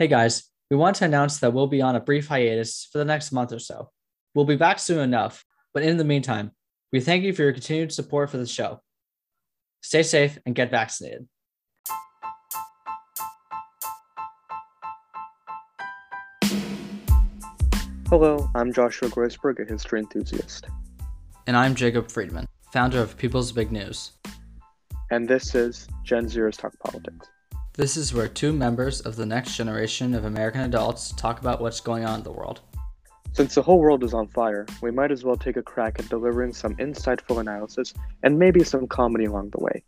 Hey guys, we want to announce that we'll be on a brief hiatus for the next month or so. We'll be back soon enough, but in the meantime, we thank you for your continued support for the show. Stay safe and get vaccinated. Hello, I'm Joshua Groisberg, a history enthusiast. And I'm Jacob Friedman, founder of People's Big News. And this is Gen Zers Talk Politics. This is where two members of the next generation of American adults talk about what's going on in the world. Since the whole world is on fire, we might as well take a crack at delivering some insightful analysis and maybe some comedy along the way.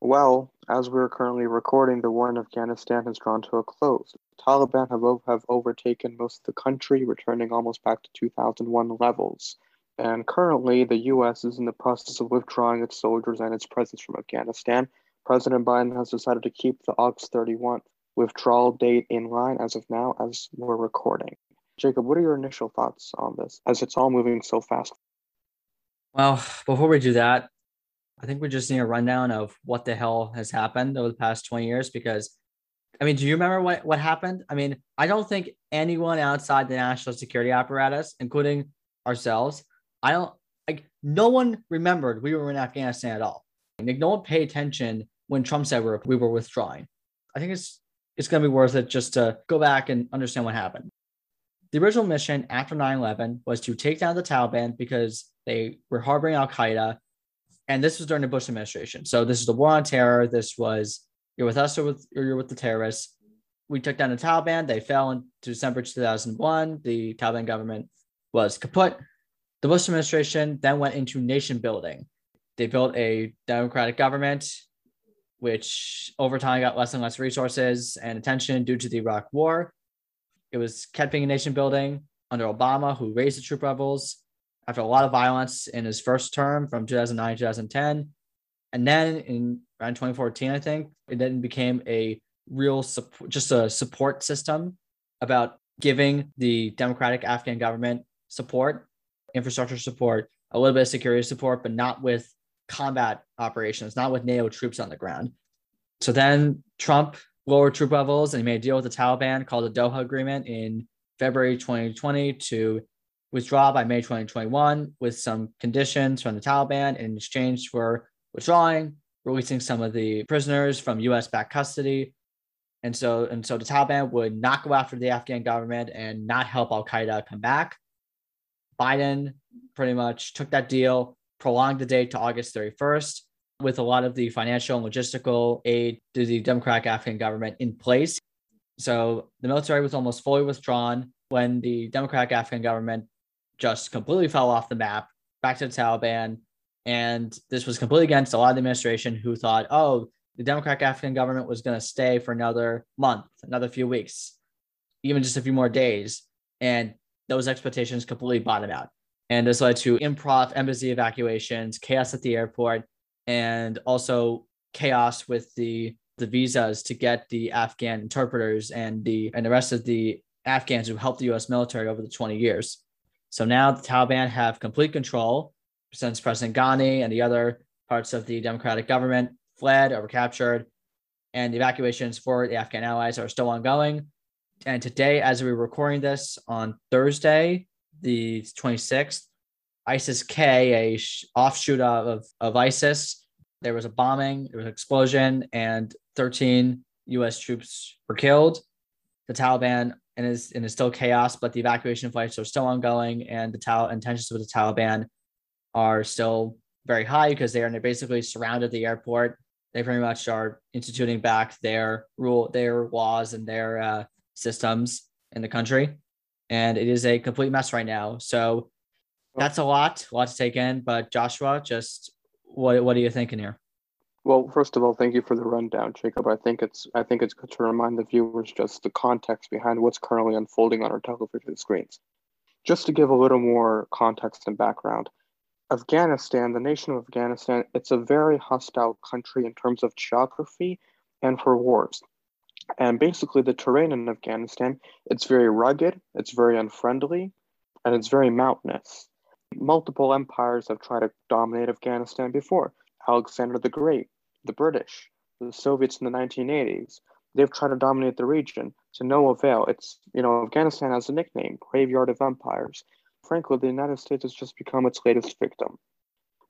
Well, as we're currently recording, the war in Afghanistan has drawn to a close. The Taliban have, have overtaken most of the country, returning almost back to 2001 levels. And currently, the U.S. is in the process of withdrawing its soldiers and its presence from Afghanistan. President Biden has decided to keep the August 31 withdrawal date in line as of now, as we're recording. Jacob, what are your initial thoughts on this, as it's all moving so fast? Well, before we do that, I think we just need a rundown of what the hell has happened over the past 20 years because I mean, do you remember what, what happened? I mean, I don't think anyone outside the national security apparatus, including ourselves, I don't like no one remembered we were in Afghanistan at all. Like no one paid attention when Trump said we were, we were withdrawing. I think it's it's going to be worth it just to go back and understand what happened. The original mission after 9/11 was to take down the Taliban because they were harboring Al Qaeda, and this was during the Bush administration. So this is the war on terror. This was you're with us or, with, or you're with the terrorists. We took down the Taliban. They fell in December 2001. The Taliban government was kaput. The Bush administration then went into nation building. They built a democratic government, which over time got less and less resources and attention due to the Iraq War. It was kept being nation building under Obama, who raised the troop levels after a lot of violence in his first term from 2009 2010. And then in around 2014, I think, it then became a real support, just a support system about giving the democratic Afghan government support infrastructure support, a little bit of security support, but not with combat operations, not with NATO troops on the ground. So then Trump lowered troop levels and he made a deal with the Taliban called the Doha Agreement in February 2020 to withdraw by May 2021 with some conditions from the Taliban in exchange for withdrawing, releasing some of the prisoners from US backed custody. And so, and so the Taliban would not go after the Afghan government and not help Al Qaeda come back. Biden pretty much took that deal, prolonged the date to August 31st with a lot of the financial and logistical aid to the Democratic Afghan government in place. So the military was almost fully withdrawn when the Democratic Afghan government just completely fell off the map back to the Taliban. And this was completely against a lot of the administration who thought, oh, the Democratic Afghan government was going to stay for another month, another few weeks, even just a few more days. And those expectations completely bottom out. And this led to improv embassy evacuations, chaos at the airport, and also chaos with the the visas to get the Afghan interpreters and the and the rest of the Afghans who helped the US military over the 20 years. So now the Taliban have complete control since President Ghani and the other parts of the democratic government fled or were captured. And the evacuations for the Afghan allies are still ongoing. And today, as we are recording this on Thursday, the 26th, ISIS K, a sh- offshoot of, of ISIS, there was a bombing, there was an explosion, and 13 US troops were killed. The Taliban and is and is still chaos, but the evacuation flights are still ongoing, and the Tal- intentions with the Taliban are still very high because they are they basically surrounded the airport. They pretty much are instituting back their rule, their laws, and their uh, systems in the country. And it is a complete mess right now. So that's a lot, a lot to take in. But Joshua, just what what are you thinking here? Well, first of all, thank you for the rundown, Jacob. I think it's I think it's good to remind the viewers just the context behind what's currently unfolding on our television screens. Just to give a little more context and background, Afghanistan, the nation of Afghanistan, it's a very hostile country in terms of geography and for wars. And basically, the terrain in Afghanistan, it's very rugged, it's very unfriendly, and it's very mountainous. Multiple empires have tried to dominate Afghanistan before. Alexander the Great, the British, the Soviets in the 1980s. They've tried to dominate the region to no avail. It's, you know, Afghanistan has a nickname, Graveyard of Empires. Frankly, the United States has just become its latest victim.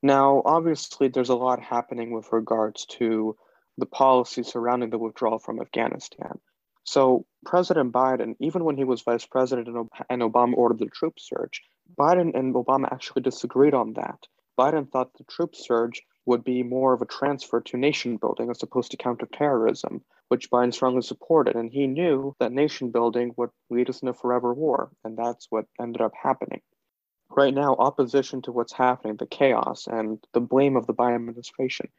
Now, obviously, there's a lot happening with regards to the policy surrounding the withdrawal from Afghanistan. So, President Biden, even when he was vice president and Obama ordered the troop surge, Biden and Obama actually disagreed on that. Biden thought the troop surge would be more of a transfer to nation building as opposed to counterterrorism, which Biden strongly supported. And he knew that nation building would lead us in a forever war. And that's what ended up happening. Right now, opposition to what's happening, the chaos, and the blame of the Biden administration,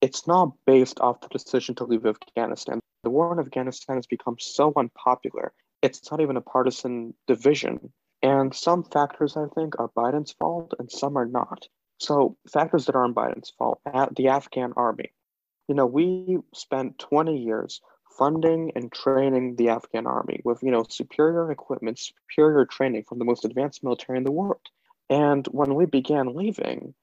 it's not based off the decision to leave Afghanistan. The war in Afghanistan has become so unpopular. It's not even a partisan division. And some factors, I think, are Biden's fault and some are not. So, factors that aren't Biden's fault, uh, the Afghan army. You know, we spent 20 years funding and training the Afghan army with, you know, superior equipment, superior training from the most advanced military in the world. And when we began leaving,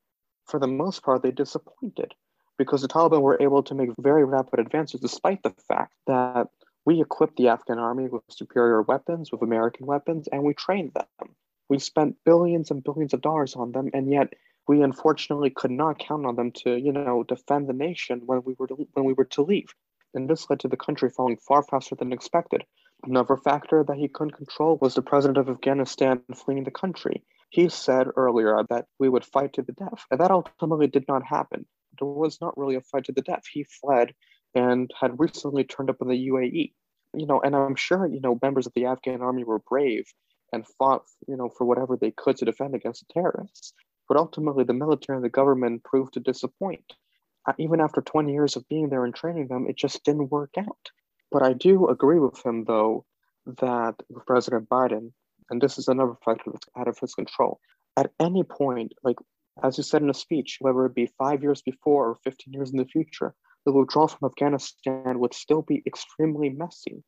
for the most part, they disappointed because the Taliban were able to make very rapid advances despite the fact that we equipped the Afghan army with superior weapons, with American weapons, and we trained them. We spent billions and billions of dollars on them, and yet we unfortunately could not count on them to, you know, defend the nation when we were to, when we were to leave. And this led to the country falling far faster than expected. Another factor that he couldn't control was the president of Afghanistan fleeing the country. He said earlier that we would fight to the death, and that ultimately did not happen. Was not really a fight to the death. He fled and had recently turned up in the UAE. You know, and I'm sure, you know, members of the Afghan army were brave and fought, you know, for whatever they could to defend against the terrorists. But ultimately, the military and the government proved to disappoint. Uh, even after 20 years of being there and training them, it just didn't work out. But I do agree with him, though, that President Biden, and this is another factor that's out of his control, at any point, like as you said in a speech, whether it be five years before or 15 years in the future, the withdrawal from Afghanistan would still be extremely messy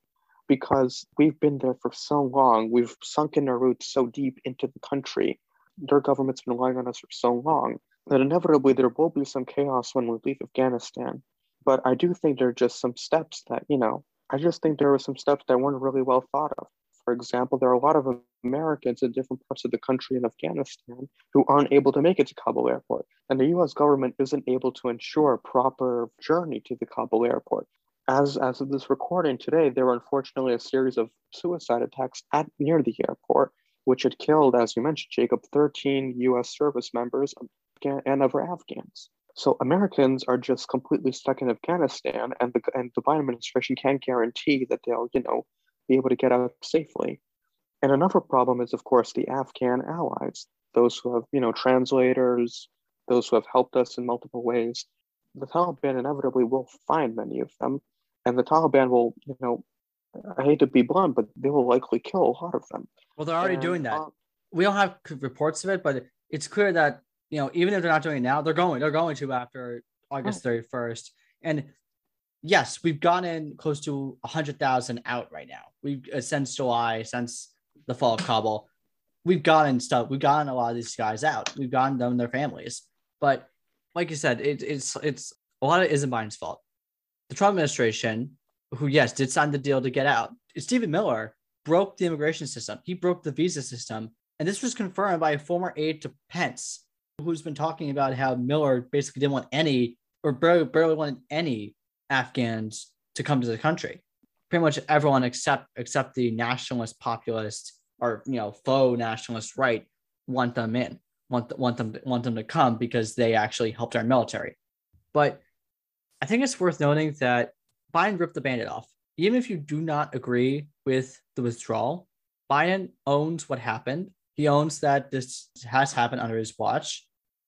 because we've been there for so long. We've sunk in our roots so deep into the country their government's been relying on us for so long that inevitably there will be some chaos when we leave Afghanistan. But I do think there are just some steps that, you know, I just think there were some steps that weren't really well thought of. For example, there are a lot of Americans in different parts of the country in Afghanistan who aren't able to make it to Kabul airport. And the US government isn't able to ensure a proper journey to the Kabul airport. As, as of this recording today, there were unfortunately a series of suicide attacks at near the airport which had killed, as you mentioned, Jacob, 13 US service members and other Afghans. So Americans are just completely stuck in Afghanistan, and the and the Biden administration can't guarantee that they'll, you know, be able to get out safely. And another problem is, of course, the Afghan allies, those who have, you know, translators, those who have helped us in multiple ways. The Taliban inevitably will find many of them, and the Taliban will, you know, I hate to be blunt, but they will likely kill a lot of them. Well, they're already and, doing that. Uh, we don't have reports of it, but it's clear that you know even if they're not doing it now, they're going. They're going to after August thirty first. And yes, we've gotten close to hundred thousand out right now. We've uh, since July, since the fall of Kabul, we've gotten stuff. We've gotten a lot of these guys out. We've gotten them their families. But like you said, it, it's it's a lot of it isn't Biden's fault. The Trump administration who, yes, did sign the deal to get out. Stephen Miller broke the immigration system. He broke the visa system. And this was confirmed by a former aide to Pence, who's been talking about how Miller basically didn't want any or barely, barely wanted any Afghans to come to the country. Pretty much everyone except except the nationalist populist or you know faux nationalist right want them in, want want them want them to come because they actually helped our military. But I think it's worth noting that Biden ripped the band-aid off. Even if you do not agree with the withdrawal, Biden owns what happened. He owns that this has happened under his watch.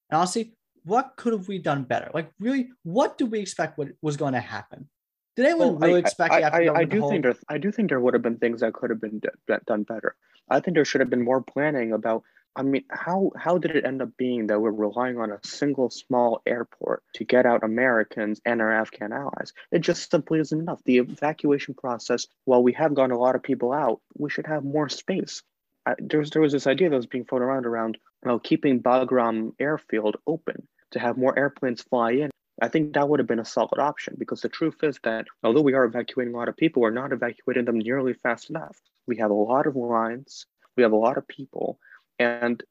And honestly, what could have we done better? Like, really, what do we expect what was going to happen? Did anyone well, really I, expect? I, I, I do think there, I do think there would have been things that could have been d- done better. I think there should have been more planning about I mean, how how did it end up being that we're relying on a single small airport to get out Americans and our Afghan allies? It just simply isn't enough. The evacuation process, while we have gotten a lot of people out, we should have more space. I, there, was, there was this idea that was being floated around around you know, keeping Bagram airfield open to have more airplanes fly in. I think that would have been a solid option because the truth is that although we are evacuating a lot of people, we're not evacuating them nearly fast enough. We have a lot of lines, we have a lot of people, and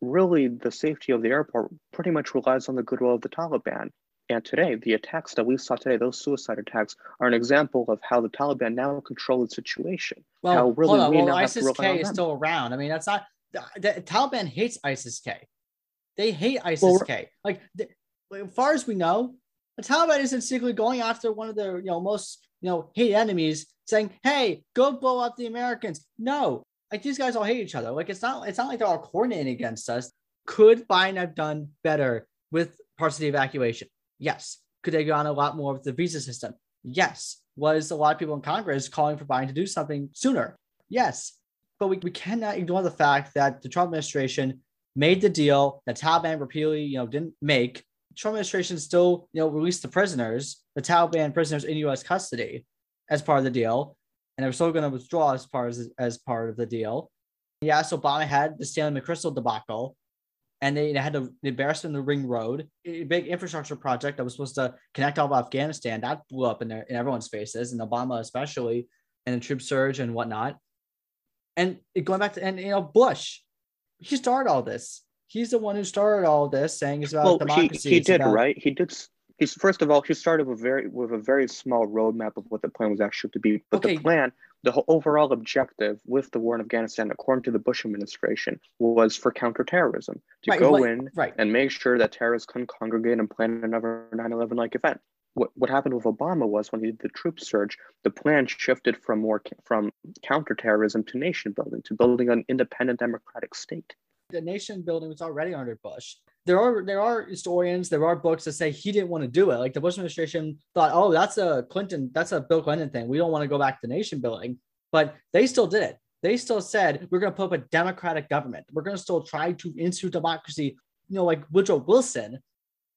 really the safety of the airport pretty much relies on the goodwill of the Taliban. And today, the attacks that we saw today, those suicide attacks, are an example of how the Taliban now control the situation. Well, how really hold on. well ISIS K is still around. I mean, that's not the, the, Taliban hates ISIS K. They hate ISIS well, K. Like, the, as far as we know, the Taliban isn't secretly going after one of their you know most you know hate enemies, saying, "Hey, go blow up the Americans." No, like these guys all hate each other. Like it's not it's not like they're all coordinating against us. Could Biden have done better with parts of the evacuation? Yes. Could they gone a lot more with the visa system? Yes. Was a lot of people in Congress calling for Biden to do something sooner? Yes. But we, we cannot ignore the fact that the Trump administration made the deal that Taliban repeatedly, you know, didn't make. Trump administration still, you know, released the prisoners, the Taliban prisoners in U.S. custody as part of the deal, and they're still going to withdraw as part as, part of the deal. Yes, Obama had the Stanley McChrystal debacle, and they, had the, embarrassment in the Ring Road, a big infrastructure project that was supposed to connect all of Afghanistan. That blew up in their in everyone's faces, and Obama especially, and the troop surge and whatnot. And going back to and you know Bush, he started all this. He's the one who started all this, saying it's about well, democracy. He, he did about... right. He did. He's first of all, he started with very with a very small roadmap of what the plan was actually to be. But okay. the plan the overall objective with the war in Afghanistan, according to the Bush administration, was for counterterrorism to right, go like, in right. and make sure that terrorists couldn't congregate and plan another 9 11 like event. What, what happened with Obama was when he did the troop surge, the plan shifted from more from counterterrorism to nation building, to building an independent democratic state. The nation building was already under Bush there are there are historians, there are books that say he didn't want to do it. Like the Bush administration thought, oh, that's a Clinton, that's a Bill Clinton thing. We don't want to go back to nation building, but they still did it. They still said we're going to put up a democratic government. We're going to still try to institute democracy. You know, like Woodrow Wilson,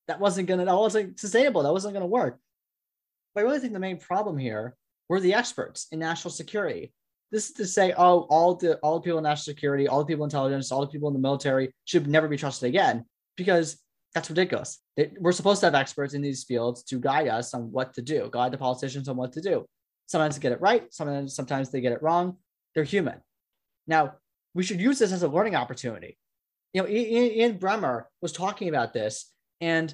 that wasn't going to that wasn't sustainable. That wasn't going to work. But I really think the main problem here were the experts in national security. This is to say, oh, all the all the people in national security, all the people in intelligence, all the people in the military should never be trusted again because that's ridiculous. It, we're supposed to have experts in these fields to guide us on what to do, guide the politicians on what to do. Sometimes they get it right, sometimes sometimes they get it wrong. They're human. Now we should use this as a learning opportunity. You know, Ian, Ian Bremmer was talking about this, and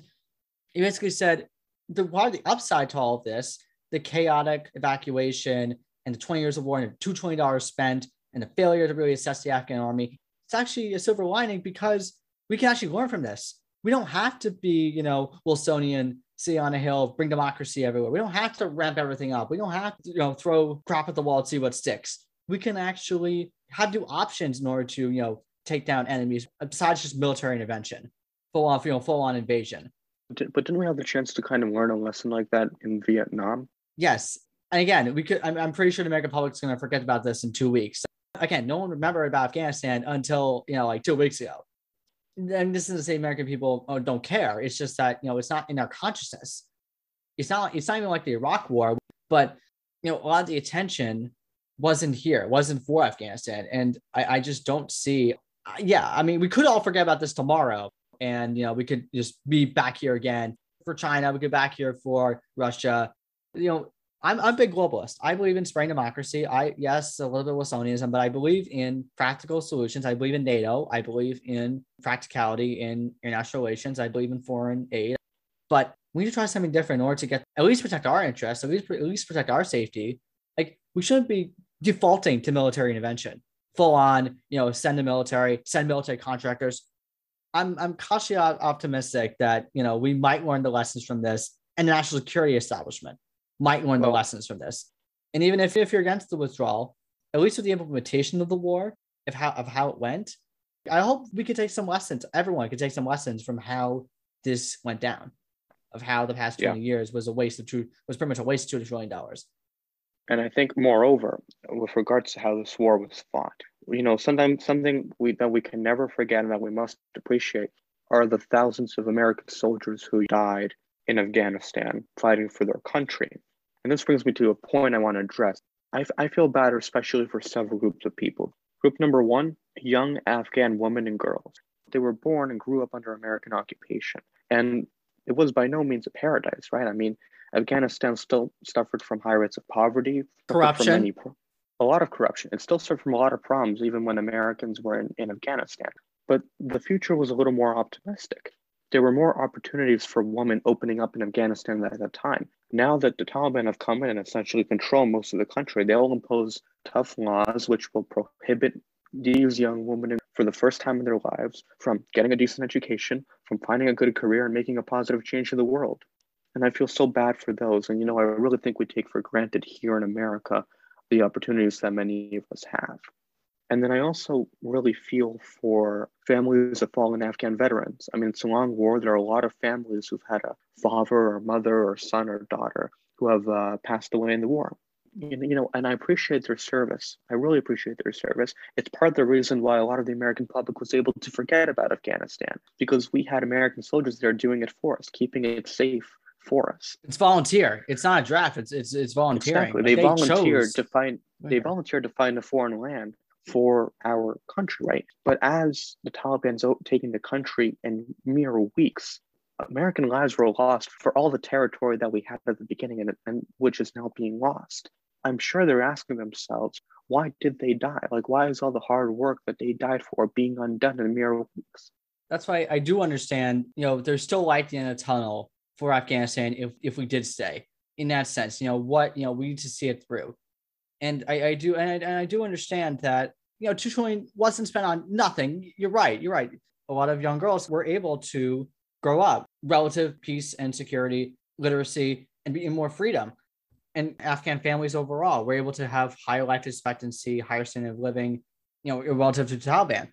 he basically said the why the upside to all of this, the chaotic evacuation and the 20 years of war and the $2 trillion spent and the failure to really assess the Afghan army, it's actually a silver lining because we can actually learn from this. We don't have to be, you know, Wilsonian, see on a hill, bring democracy everywhere. We don't have to ramp everything up. We don't have to, you know, throw crap at the wall and see what sticks. We can actually have new options in order to, you know, take down enemies besides just military intervention, full on, you know, full on invasion. But didn't we have the chance to kind of learn a lesson like that in Vietnam? Yes. And again, we could, I'm, I'm pretty sure the American public's going to forget about this in two weeks. Again, no one remembered about Afghanistan until, you know, like two weeks ago and this isn't to say American people oh, don't care. It's just that you know it's not in our consciousness. It's not. It's not even like the Iraq War, but you know a lot of the attention wasn't here. wasn't for Afghanistan, and I, I just don't see. Yeah, I mean, we could all forget about this tomorrow, and you know we could just be back here again for China. We could back here for Russia. You know, I'm, I'm a big globalist. I believe in spreading democracy. I yes, a little bit of Wilsonianism, but I believe in practical solutions. I believe in NATO. I believe in practicality in international relations. I believe in foreign aid. But we need to try something different in order to get at least protect our interests, at least at least protect our safety. Like we shouldn't be defaulting to military intervention, full on. You know, send the military, send military contractors. I'm I'm cautiously optimistic that you know we might learn the lessons from this and the national security establishment might learn the lessons from this. And even if, if you're against the withdrawal, at least with the implementation of the war, of how of how it went, I hope we could take some lessons. Everyone could take some lessons from how this went down, of how the past 20 yeah. years was a waste of two was pretty much a waste of two trillion dollars. And I think moreover, with regards to how this war was fought, you know, sometimes something we that we can never forget and that we must appreciate are the thousands of American soldiers who died in Afghanistan fighting for their country. And this brings me to a point I want to address. I, I feel bad, especially for several groups of people. Group number one, young Afghan women and girls. They were born and grew up under American occupation. And it was by no means a paradise, right? I mean, Afghanistan still suffered from high rates of poverty, corruption, many, a lot of corruption. It still suffered from a lot of problems, even when Americans were in, in Afghanistan. But the future was a little more optimistic. There were more opportunities for women opening up in Afghanistan at that time. Now that the Taliban have come in and essentially control most of the country, they'll impose tough laws which will prohibit these young women for the first time in their lives from getting a decent education, from finding a good career, and making a positive change in the world. And I feel so bad for those. And, you know, I really think we take for granted here in America the opportunities that many of us have. And then I also really feel for families of fallen Afghan veterans. I mean, it's a long war. There are a lot of families who've had a father or mother or son or daughter who have uh, passed away in the war you know, and I appreciate their service. I really appreciate their service. It's part of the reason why a lot of the American public was able to forget about Afghanistan because we had American soldiers there doing it for us, keeping it safe for us. It's volunteer. It's not a draft. It's it's it's volunteering. Exactly. They, they volunteered to find they volunteered to find a foreign land for our country, right? But as the Taliban's taking the country in mere weeks, American lives were lost for all the territory that we had at the beginning and, and which is now being lost. I'm sure they're asking themselves, why did they die? Like, why is all the hard work that they died for being undone in mere weeks? That's why I do understand, you know, there's still light in the tunnel for Afghanistan if, if we did stay in that sense, you know, what, you know, we need to see it through. And I, I do, and I, and I do understand that, you know, 2 trillion wasn't spent on nothing. You're right. You're right. A lot of young girls were able to grow up, relative peace and security, literacy, and be in more freedom and Afghan families overall were able to have higher life expectancy, higher standard of living, you know, relative to Taliban.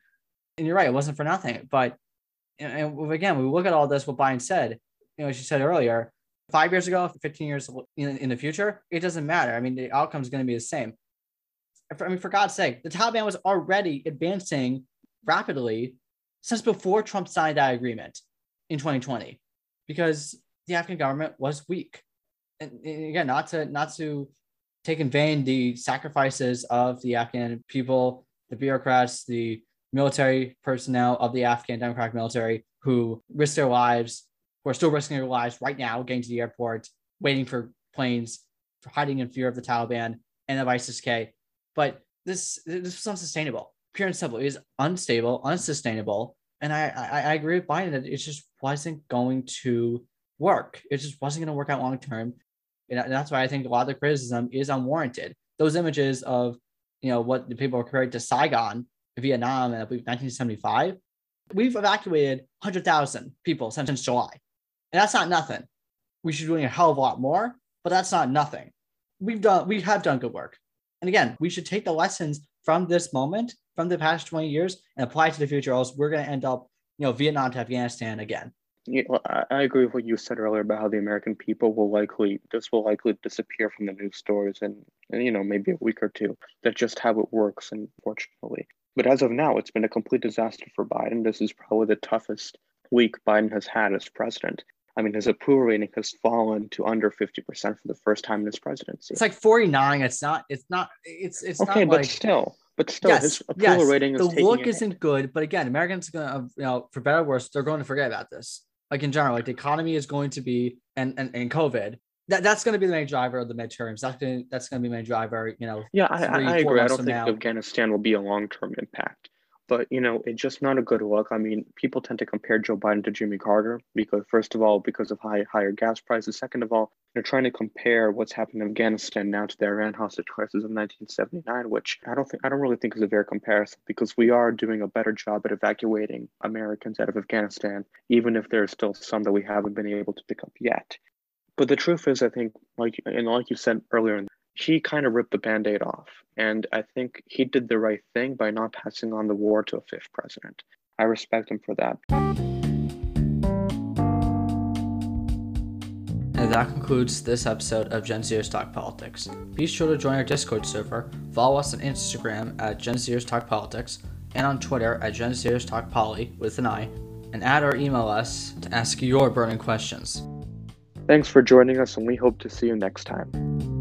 And you're right, it wasn't for nothing. But and again, we look at all this, what Biden said, you know, as you said earlier, five years ago, 15 years in, in the future, it doesn't matter. I mean, the outcome is going to be the same. I mean, for God's sake, the Taliban was already advancing rapidly since before Trump signed that agreement in 2020 because the Afghan government was weak and again, not to not to take in vain the sacrifices of the Afghan people, the bureaucrats, the military personnel of the Afghan Democratic military who risked their lives, who are still risking their lives right now, getting to the airport, waiting for planes, for hiding in fear of the Taliban and of ISIS-K. But this this is unsustainable. Pure and simple, it is unstable, unsustainable. And I, I, I agree with Biden that it just wasn't going to work. It just wasn't going to work out long term. And that's why I think a lot of the criticism is unwarranted. Those images of, you know, what the people were comparing to Saigon, Vietnam, and I believe 1975, we've evacuated 100,000 people since July. And that's not nothing. We should be doing a hell of a lot more, but that's not nothing. We've done, we have done good work. And again, we should take the lessons from this moment, from the past 20 years, and apply to the future, or else we're going to end up, you know, Vietnam to Afghanistan again. Yeah, I agree with what you said earlier about how the American people will likely this will likely disappear from the news stories in, in you know maybe a week or two. That's just how it works, unfortunately. But as of now, it's been a complete disaster for Biden. This is probably the toughest week Biden has had as president. I mean, his approval rating has fallen to under 50% for the first time in his presidency. It's like 49. It's not, it's not, it's, it's not okay, but like, still, but still, yes, his approval yes, rating is the look isn't good. But again, Americans are gonna, you know, for better or worse, they're going to forget about this like in general, like the economy is going to be and and, and COVID. That, that's going to be the main driver of the midterms. That's going to, that's going to be the main driver. You know. Yeah, I, three, I agree. I don't think now. Afghanistan will be a long term impact, but you know, it's just not a good look. I mean, people tend to compare Joe Biden to Jimmy Carter because, first of all, because of high higher gas prices. Second of all, they're trying to compare what's happened in Afghanistan now to the Iran hostage crisis of 1979, which I don't think I don't really think is a fair comparison because we are doing a better job at evacuating Americans out of Afghanistan, even if there's still some that we haven't been able to pick up yet. But the truth is, I think, like and like you said earlier, he kind of ripped the band-aid off, and I think he did the right thing by not passing on the war to a fifth president. I respect him for that. And that concludes this episode of Gen Zers Talk Politics. Be sure to join our Discord server, follow us on Instagram at Gen Zers Talk Politics, and on Twitter at Gen Zers Talk Poly with an I, and add or email us to ask your burning questions. Thanks for joining us, and we hope to see you next time.